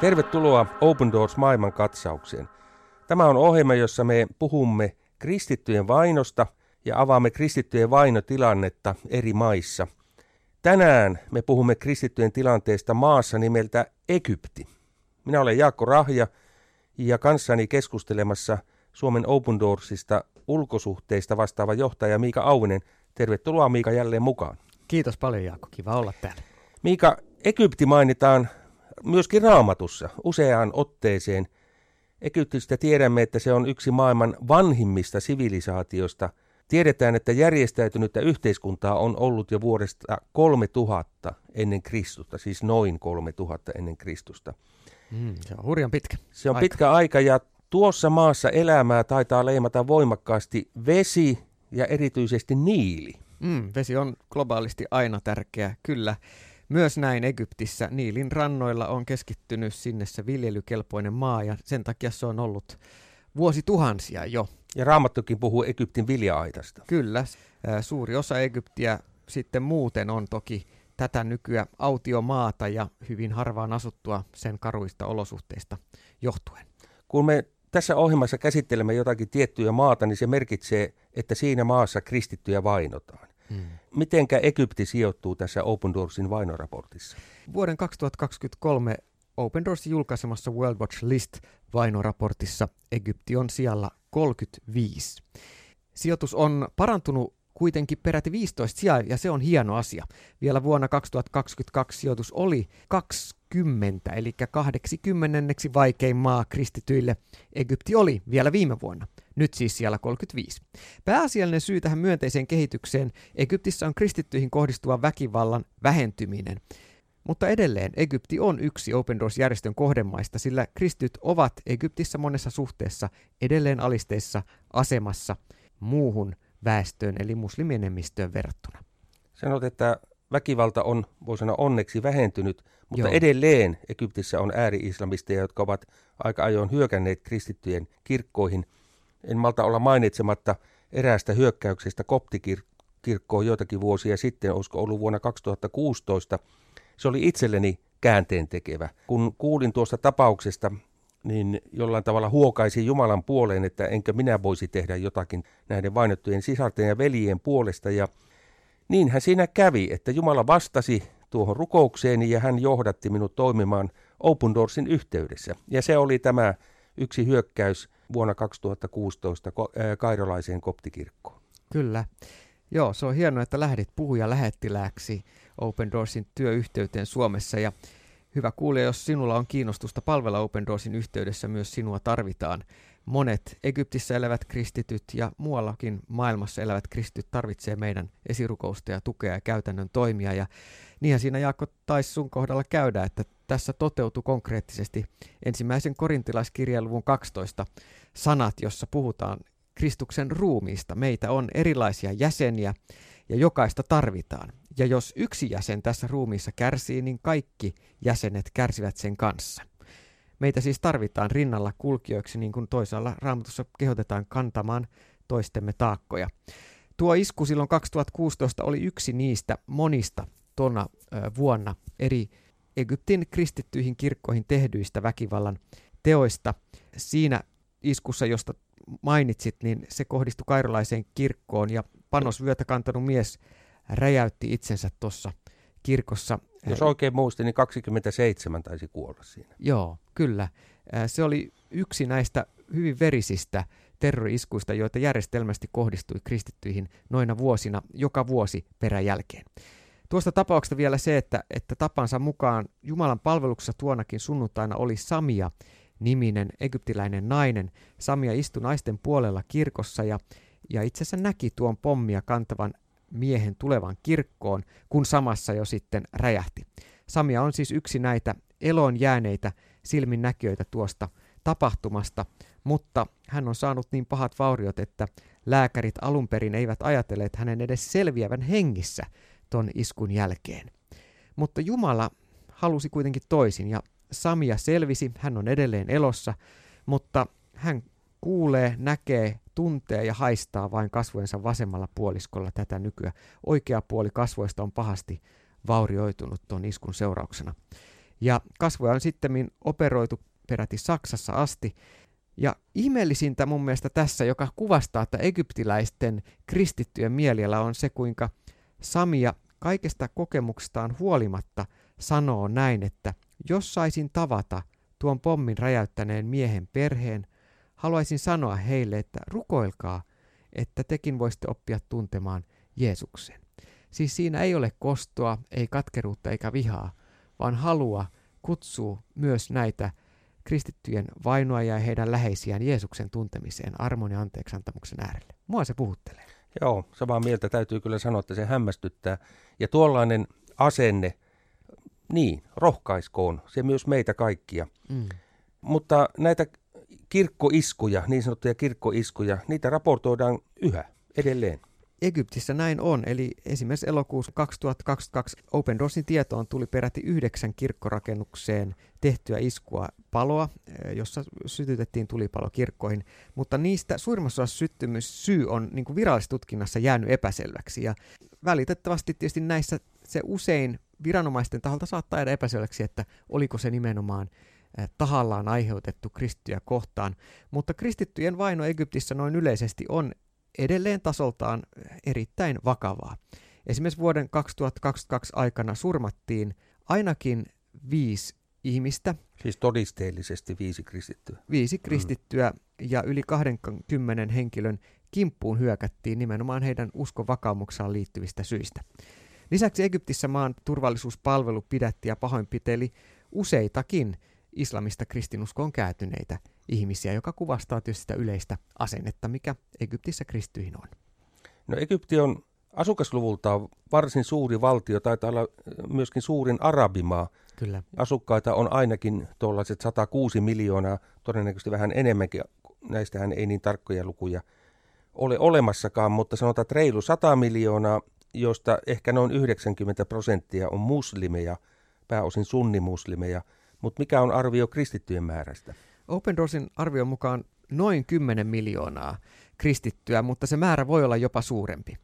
Tervetuloa Open Doors maailman katsaukseen. Tämä on ohjelma, jossa me puhumme kristittyjen vainosta ja avaamme kristittyjen vainotilannetta eri maissa. Tänään me puhumme kristittyjen tilanteesta maassa nimeltä Egypti. Minä olen Jaakko Rahja ja kanssani keskustelemassa Suomen Open Doorsista ulkosuhteista vastaava johtaja Miika Auvinen. Tervetuloa Miika jälleen mukaan. Kiitos paljon Jaakko, kiva olla täällä. Miika, Egypti mainitaan myöskin raamatussa useaan otteeseen. Egyptistä tiedämme, että se on yksi maailman vanhimmista sivilisaatiosta. Tiedetään, että järjestäytynyttä yhteiskuntaa on ollut jo vuodesta 3000 ennen Kristusta, siis noin 3000 ennen Kristusta. Mm, se on hurjan pitkä Se on aika. pitkä aika ja tuossa maassa elämää taitaa leimata voimakkaasti vesi ja erityisesti niili. Mm, vesi on globaalisti aina tärkeä, kyllä. Myös näin Egyptissä Niilin rannoilla on keskittynyt sinne se viljelykelpoinen maa ja sen takia se on ollut vuosituhansia jo. Ja Raamattukin puhuu Egyptin vilja-aitasta. Kyllä. Suuri osa Egyptiä sitten muuten on toki tätä nykyä autiomaata ja hyvin harvaan asuttua sen karuista olosuhteista johtuen. Kun me tässä ohjelmassa käsittelemme jotakin tiettyä maata, niin se merkitsee, että siinä maassa kristittyjä vainotaan. Hmm. Mitenkä Egypti sijoittuu tässä Open Doorsin vainoraportissa? Vuoden 2023 Open Doorsin julkaisemassa World Watch List vainoraportissa Egypti on sijalla 35. Sijoitus on parantunut kuitenkin peräti 15 sijaa, ja se on hieno asia. Vielä vuonna 2022 sijoitus oli 20, eli 80 vaikein maa kristityille. Egypti oli vielä viime vuonna, nyt siis siellä 35. Pääasiallinen syy tähän myönteiseen kehitykseen Egyptissä on kristittyihin kohdistuva väkivallan vähentyminen. Mutta edelleen Egypti on yksi Open Doors-järjestön kohdemaista, sillä kristityt ovat Egyptissä monessa suhteessa edelleen alisteissa asemassa muuhun väestöön eli muslimienemmistöön verrattuna. Sanot, että väkivalta on, voi sanoa, onneksi vähentynyt, mutta Joo. edelleen Egyptissä on ääri-islamisteja, jotka ovat aika ajoin hyökänneet kristittyjen kirkkoihin. En malta olla mainitsematta eräästä hyökkäyksestä koptikirkkoon joitakin vuosia sitten, olisiko ollut vuonna 2016. Se oli itselleni käänteen tekevä. Kun kuulin tuosta tapauksesta, niin jollain tavalla huokaisi Jumalan puoleen, että enkö minä voisi tehdä jotakin näiden vainottujen sisarten ja veljien puolesta. Ja niinhän siinä kävi, että Jumala vastasi tuohon rukoukseeni ja hän johdatti minut toimimaan Open Doorsin yhteydessä. Ja se oli tämä yksi hyökkäys vuonna 2016 kairolaiseen koptikirkkoon. Kyllä. Joo, se on hienoa, että lähdit puhuja lähettilääksi Open Doorsin työyhteyteen Suomessa ja Hyvä kuulija, jos sinulla on kiinnostusta palvella Open Doorsin yhteydessä, myös sinua tarvitaan. Monet Egyptissä elävät kristityt ja muuallakin maailmassa elävät kristityt tarvitsee meidän esirukousta ja tukea ja käytännön toimia. Ja niinhän siinä Jaakko taisi sun kohdalla käydä, että tässä toteutui konkreettisesti ensimmäisen korintilaiskirjan luvun 12 sanat, jossa puhutaan Kristuksen ruumiista. Meitä on erilaisia jäseniä ja jokaista tarvitaan. Ja jos yksi jäsen tässä ruumiissa kärsii, niin kaikki jäsenet kärsivät sen kanssa. Meitä siis tarvitaan rinnalla kulkijoiksi, niin kuin toisaalla raamatussa kehotetaan kantamaan toistemme taakkoja. Tuo isku silloin 2016 oli yksi niistä monista tuona vuonna eri Egyptin kristittyihin kirkkoihin tehdyistä väkivallan teoista. Siinä iskussa, josta mainitsit, niin se kohdistui kairolaiseen kirkkoon ja panosvyötä kantanut mies räjäytti itsensä tuossa kirkossa. Jos oikein muistin, niin 27 taisi kuolla siinä. Joo, kyllä. Se oli yksi näistä hyvin verisistä terrori-iskuista, joita järjestelmästi kohdistui kristittyihin noina vuosina joka vuosi peräjälkeen. Tuosta tapauksesta vielä se, että, että tapansa mukaan Jumalan palveluksessa tuonakin sunnuntaina oli Samia, niminen egyptiläinen nainen. Samia istui naisten puolella kirkossa ja, ja itse asiassa näki tuon pommia kantavan miehen tulevan kirkkoon, kun samassa jo sitten räjähti. Samia on siis yksi näitä eloon jääneitä silminnäkijöitä tuosta tapahtumasta, mutta hän on saanut niin pahat vauriot, että lääkärit alun perin eivät ajatelleet hänen edes selviävän hengissä ton iskun jälkeen. Mutta Jumala halusi kuitenkin toisin ja Samia selvisi, hän on edelleen elossa, mutta hän kuulee, näkee, tuntee ja haistaa vain kasvojensa vasemmalla puoliskolla tätä nykyä. Oikea puoli kasvoista on pahasti vaurioitunut tuon iskun seurauksena. Ja kasvoja on sitten operoitu peräti Saksassa asti. Ja ihmeellisintä mun mielestä tässä, joka kuvastaa, että egyptiläisten kristittyjen mieliala on se, kuinka Samia kaikesta kokemuksestaan huolimatta sanoo näin, että jos saisin tavata tuon pommin räjäyttäneen miehen perheen, haluaisin sanoa heille, että rukoilkaa, että tekin voisitte oppia tuntemaan Jeesuksen. Siis siinä ei ole kostoa, ei katkeruutta eikä vihaa, vaan halua kutsuu myös näitä kristittyjen vainoa ja heidän läheisiään Jeesuksen tuntemiseen armon ja anteeksantamuksen äärelle. Mua se puhuttelee. Joo, samaa mieltä täytyy kyllä sanoa, että se hämmästyttää. Ja tuollainen asenne, niin, rohkaiskoon se myös meitä kaikkia. Mm. Mutta näitä kirkkoiskuja, niin sanottuja kirkkoiskuja, niitä raportoidaan yhä edelleen. Egyptissä näin on, eli esimerkiksi elokuussa 2022 Open Doorsin tietoon tuli peräti yhdeksän kirkkorakennukseen tehtyä iskua paloa, eh, jossa sytytettiin tulipalo kirkkoihin, mutta niistä suurimmassa osassa syy on niin kuin virallisessa tutkinnassa jäänyt epäselväksi, ja välitettävästi tietysti näissä se usein viranomaisten taholta saattaa jäädä epäselväksi, että oliko se nimenomaan tahallaan aiheutettu kristittyjä kohtaan, mutta kristittyjen vaino Egyptissä noin yleisesti on edelleen tasoltaan erittäin vakavaa. Esimerkiksi vuoden 2022 aikana surmattiin ainakin viisi ihmistä. Siis todisteellisesti viisi kristittyä. Viisi mm. kristittyä mm. ja yli 20 henkilön kimppuun hyökättiin nimenomaan heidän uskovakaumuksaan liittyvistä syistä. Lisäksi Egyptissä maan turvallisuuspalvelu pidätti ja pahoinpiteli useitakin islamista kristinuskoon kääntyneitä ihmisiä, joka kuvastaa tietysti sitä yleistä asennetta, mikä Egyptissä kristyihin on. No Egypti on asukasluvultaan varsin suuri valtio, taitaa olla myöskin suurin arabimaa. Kyllä. Asukkaita on ainakin tuollaiset 106 miljoonaa, todennäköisesti vähän enemmänkin, näistähän ei niin tarkkoja lukuja ole olemassakaan, mutta sanotaan, että reilu 100 miljoonaa, josta ehkä noin 90 prosenttia on muslimeja, pääosin sunnimuslimeja. Mutta mikä on arvio kristittyjen määrästä? Open Doorsin arvion mukaan noin 10 miljoonaa kristittyä, mutta se määrä voi olla jopa suurempi.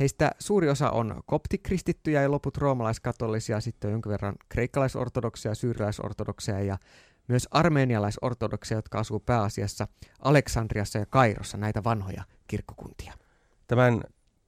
Heistä suuri osa on koptikristittyjä ja loput roomalaiskatolisia, sitten jonkin verran kreikkalaisortodoksia, syyrialaisortodoksia ja myös armeenialaisortodoksia, jotka asuu pääasiassa Aleksandriassa ja Kairossa, näitä vanhoja kirkkokuntia. Tämän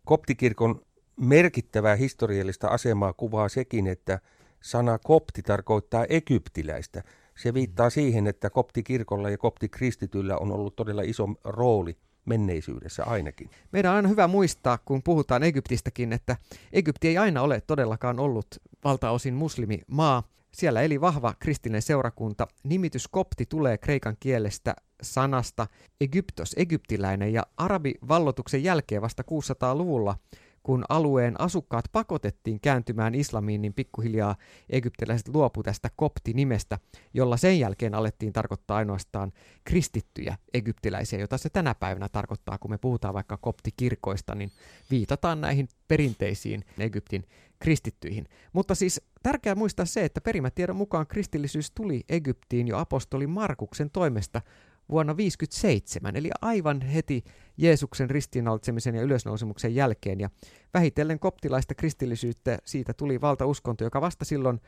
koptikirkon merkittävää historiallista asemaa kuvaa sekin, että sana kopti tarkoittaa egyptiläistä – se viittaa siihen, että koptikirkolla ja koptikristityllä on ollut todella iso rooli menneisyydessä ainakin. Meidän on aina hyvä muistaa, kun puhutaan Egyptistäkin, että Egypti ei aina ole todellakaan ollut valtaosin muslimimaa. Siellä eli vahva kristillinen seurakunta. Nimitys kopti tulee kreikan kielestä sanasta Egyptos, egyptiläinen, ja arabivallotuksen jälkeen vasta 600-luvulla kun alueen asukkaat pakotettiin kääntymään islamiin, niin pikkuhiljaa egyptiläiset luopu tästä kopti-nimestä, jolla sen jälkeen alettiin tarkoittaa ainoastaan kristittyjä egyptiläisiä, jota se tänä päivänä tarkoittaa, kun me puhutaan vaikka koptikirkoista, niin viitataan näihin perinteisiin Egyptin kristittyihin. Mutta siis tärkeää muistaa se, että perimätiedon mukaan kristillisyys tuli Egyptiin jo apostoli Markuksen toimesta vuonna 1957, eli aivan heti Jeesuksen ristiinnaulitsemisen ja ylösnousemuksen jälkeen. Ja vähitellen koptilaista kristillisyyttä siitä tuli valtauskonto, joka vasta silloin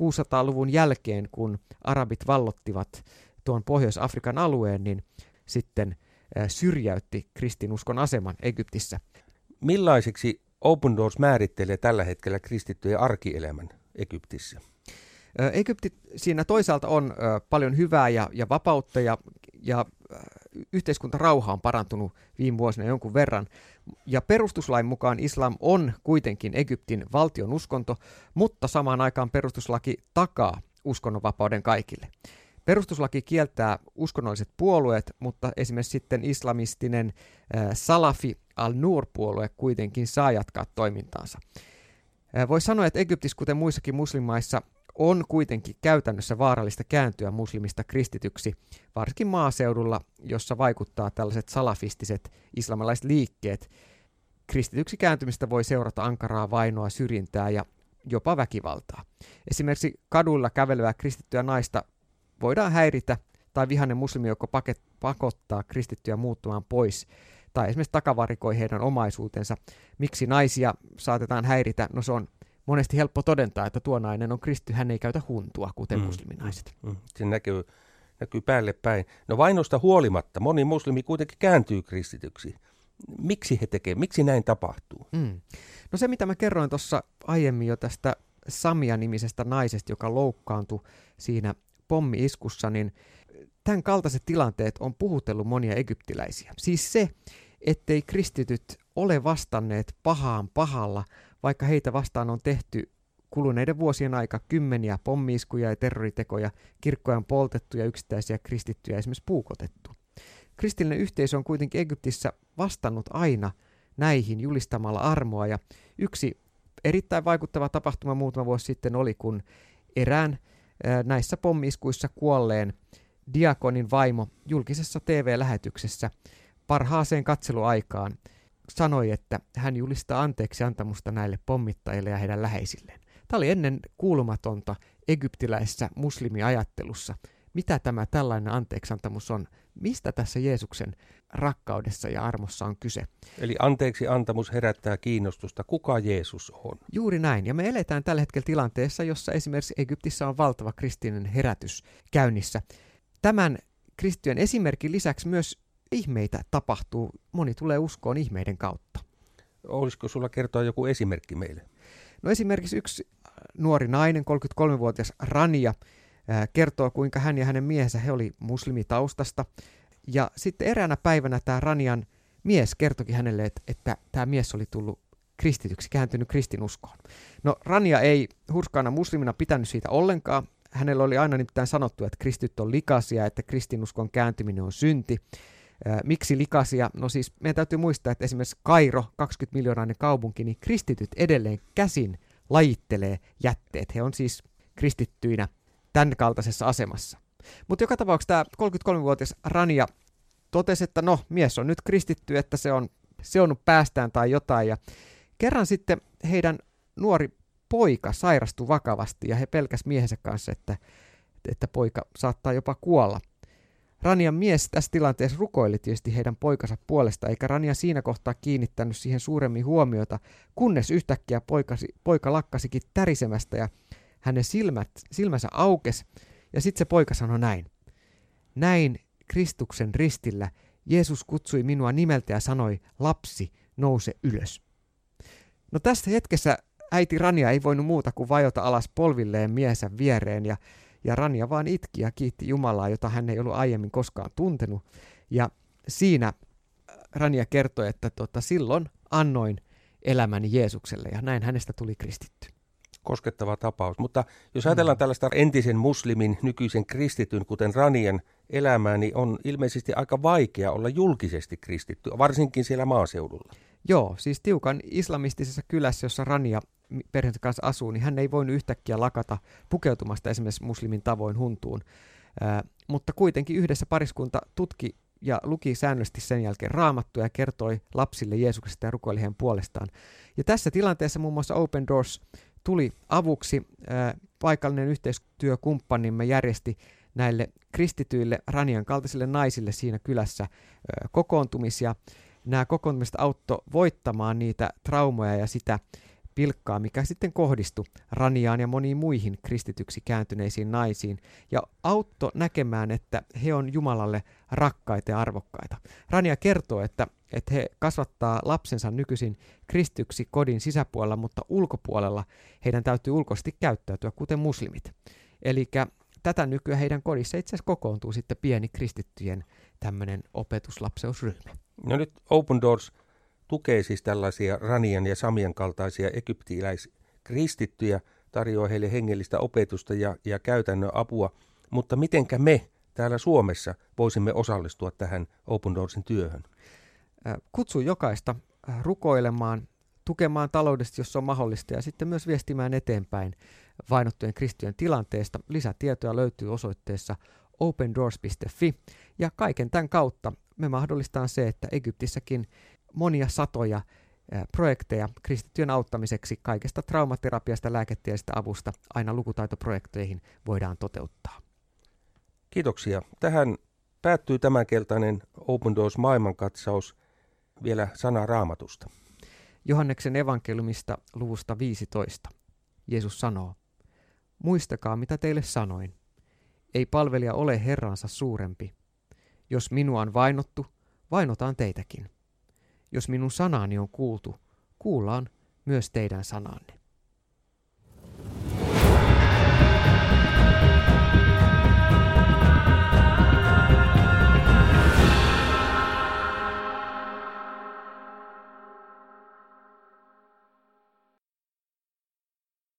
600-luvun jälkeen, kun arabit vallottivat tuon Pohjois-Afrikan alueen, niin sitten syrjäytti kristinuskon aseman Egyptissä. Millaiseksi Open Doors määrittelee tällä hetkellä kristittyjen arkielämän Egyptissä? Egypti siinä toisaalta on paljon hyvää ja, ja vapautta ja, ja yhteiskuntarauha on parantunut viime vuosina jonkun verran. Ja perustuslain mukaan islam on kuitenkin Egyptin valtion uskonto, mutta samaan aikaan perustuslaki takaa uskonnonvapauden kaikille. Perustuslaki kieltää uskonnolliset puolueet, mutta esimerkiksi sitten islamistinen Salafi al-Nur-puolue kuitenkin saa jatkaa toimintaansa. Voisi sanoa, että Egyptissä, kuten muissakin muslimaissa, on kuitenkin käytännössä vaarallista kääntyä muslimista kristityksi, varsinkin maaseudulla, jossa vaikuttaa tällaiset salafistiset islamilaiset liikkeet. Kristityksi kääntymistä voi seurata ankaraa vainoa, syrjintää ja jopa väkivaltaa. Esimerkiksi kaduilla kävelevää kristittyä naista voidaan häiritä tai vihainen muslimi, joka pakottaa kristittyjä muuttumaan pois tai esimerkiksi takavarikoi heidän omaisuutensa. Miksi naisia saatetaan häiritä? No se on monesti helppo todentaa, että tuo nainen on kristitty, hän ei käytä huntua, kuten mm. musliminaiset. Mm. Se näkyy, näkyy päälle päin. No vainosta huolimatta moni muslimi kuitenkin kääntyy kristityksi. Miksi he tekevät? Miksi näin tapahtuu? Mm. No se, mitä mä kerroin tuossa aiemmin jo tästä Samia-nimisestä naisesta, joka loukkaantui siinä pommi-iskussa, niin tämän kaltaiset tilanteet on puhutellut monia egyptiläisiä. Siis se, ettei kristityt ole vastanneet pahaan pahalla, vaikka heitä vastaan on tehty kuluneiden vuosien aika kymmeniä pommiiskuja ja terroritekoja, kirkkoja on poltettu ja yksittäisiä kristittyjä esimerkiksi puukotettu. Kristillinen yhteisö on kuitenkin Egyptissä vastannut aina näihin julistamalla armoa ja yksi erittäin vaikuttava tapahtuma muutama vuosi sitten oli, kun erään näissä pommiskuissa kuolleen diakonin vaimo julkisessa TV-lähetyksessä parhaaseen katseluaikaan sanoi, että hän julistaa anteeksi antamusta näille pommittajille ja heidän läheisilleen. Tämä oli ennen kuulumatonta egyptiläisessä muslimiajattelussa. Mitä tämä tällainen anteeksantamus on? Mistä tässä Jeesuksen rakkaudessa ja armossa on kyse? Eli anteeksi antamus herättää kiinnostusta. Kuka Jeesus on? Juuri näin. Ja me eletään tällä hetkellä tilanteessa, jossa esimerkiksi Egyptissä on valtava kristillinen herätys käynnissä. Tämän kristittyjen esimerkin lisäksi myös ihmeitä tapahtuu. Moni tulee uskoon ihmeiden kautta. Olisiko sulla kertoa joku esimerkki meille? No esimerkiksi yksi nuori nainen, 33-vuotias Rania, kertoo, kuinka hän ja hänen miehensä, he oli muslimitaustasta. Ja sitten eräänä päivänä tämä Ranian mies kertoki hänelle, että, että tämä mies oli tullut kristityksi, kääntynyt kristinuskoon. No Rania ei hurskaana muslimina pitänyt siitä ollenkaan. Hänellä oli aina nimittäin sanottu, että kristyt on likaisia, että kristinuskon kääntyminen on synti. Miksi likaisia? No siis meidän täytyy muistaa, että esimerkiksi Kairo, 20 miljoonainen kaupunki, niin kristityt edelleen käsin lajittelee jätteet. He on siis kristittyinä tämän kaltaisessa asemassa. Mutta joka tapauksessa tämä 33-vuotias Rania totesi, että no, mies on nyt kristitty, että se on, se on päästään tai jotain. Ja kerran sitten heidän nuori poika sairastui vakavasti ja he pelkäs miehensä kanssa, että, että poika saattaa jopa kuolla. Ranian mies tässä tilanteessa rukoili tietysti heidän poikansa puolesta, eikä Rania siinä kohtaa kiinnittänyt siihen suuremmin huomiota, kunnes yhtäkkiä poikasi, poika lakkasikin tärisemästä ja hänen silmät, silmänsä aukes, ja sitten se poika sanoi näin. Näin Kristuksen ristillä Jeesus kutsui minua nimeltä ja sanoi, lapsi, nouse ylös. No tässä hetkessä äiti Rania ei voinut muuta kuin vajota alas polvilleen miehensä viereen ja, ja Rania vaan itki ja kiitti Jumalaa, jota hän ei ollut aiemmin koskaan tuntenut. Ja siinä äh, Rania kertoi, että tota, silloin annoin elämäni Jeesukselle ja näin hänestä tuli kristitty koskettava tapaus. Mutta jos ajatellaan mm. tällaista entisen muslimin, nykyisen kristityn, kuten Ranian elämää, niin on ilmeisesti aika vaikea olla julkisesti kristitty, varsinkin siellä maaseudulla. Joo, siis tiukan islamistisessa kylässä, jossa Rania perheensä kanssa asuu, niin hän ei voinut yhtäkkiä lakata pukeutumasta esimerkiksi muslimin tavoin huntuun. Äh, mutta kuitenkin yhdessä pariskunta tutki ja luki säännöllisesti sen jälkeen raamattua ja kertoi lapsille Jeesuksesta ja rukoili heidän puolestaan. Ja tässä tilanteessa muun muassa Open Doors tuli avuksi. Äh, paikallinen yhteistyökumppanimme järjesti näille kristityille Ranian kaltaisille naisille siinä kylässä äh, kokoontumisia. Nämä kokoontumiset auttoi voittamaan niitä traumoja ja sitä pilkkaa, mikä sitten kohdistui Raniaan ja moniin muihin kristityksi kääntyneisiin naisiin, ja auttoi näkemään, että he on Jumalalle rakkaita ja arvokkaita. Rania kertoo, että, että he kasvattaa lapsensa nykyisin kristyksi kodin sisäpuolella, mutta ulkopuolella heidän täytyy ulkoisesti käyttäytyä, kuten muslimit. Eli tätä nykyään heidän kodissa itse asiassa kokoontuu sitten pieni kristittyjen tämmöinen opetuslapseusryhmä. No nyt Open Doors tukee siis tällaisia Ranian ja Samian kaltaisia egyptiläiskristittyjä, tarjoaa heille hengellistä opetusta ja, ja käytännön apua, mutta mitenkä me täällä Suomessa voisimme osallistua tähän Open Doorsin työhön? Kutsu jokaista rukoilemaan, tukemaan taloudellisesti, jos on mahdollista, ja sitten myös viestimään eteenpäin vainottujen kristityjen tilanteesta. Lisätietoja löytyy osoitteessa opendoors.fi, ja kaiken tämän kautta me mahdollistaan se, että Egyptissäkin monia satoja projekteja kristittyjen auttamiseksi kaikesta traumaterapiasta, lääketieteellisestä avusta aina lukutaitoprojekteihin voidaan toteuttaa. Kiitoksia. Tähän päättyy tämänkeltainen Open Doors maailmankatsaus vielä sana raamatusta. Johanneksen evankeliumista luvusta 15. Jeesus sanoo, Muistakaa, mitä teille sanoin. Ei palvelija ole Herransa suurempi. Jos minua on vainottu, vainotaan teitäkin. Jos minun sanaani on kuultu, kuullaan myös teidän sananne.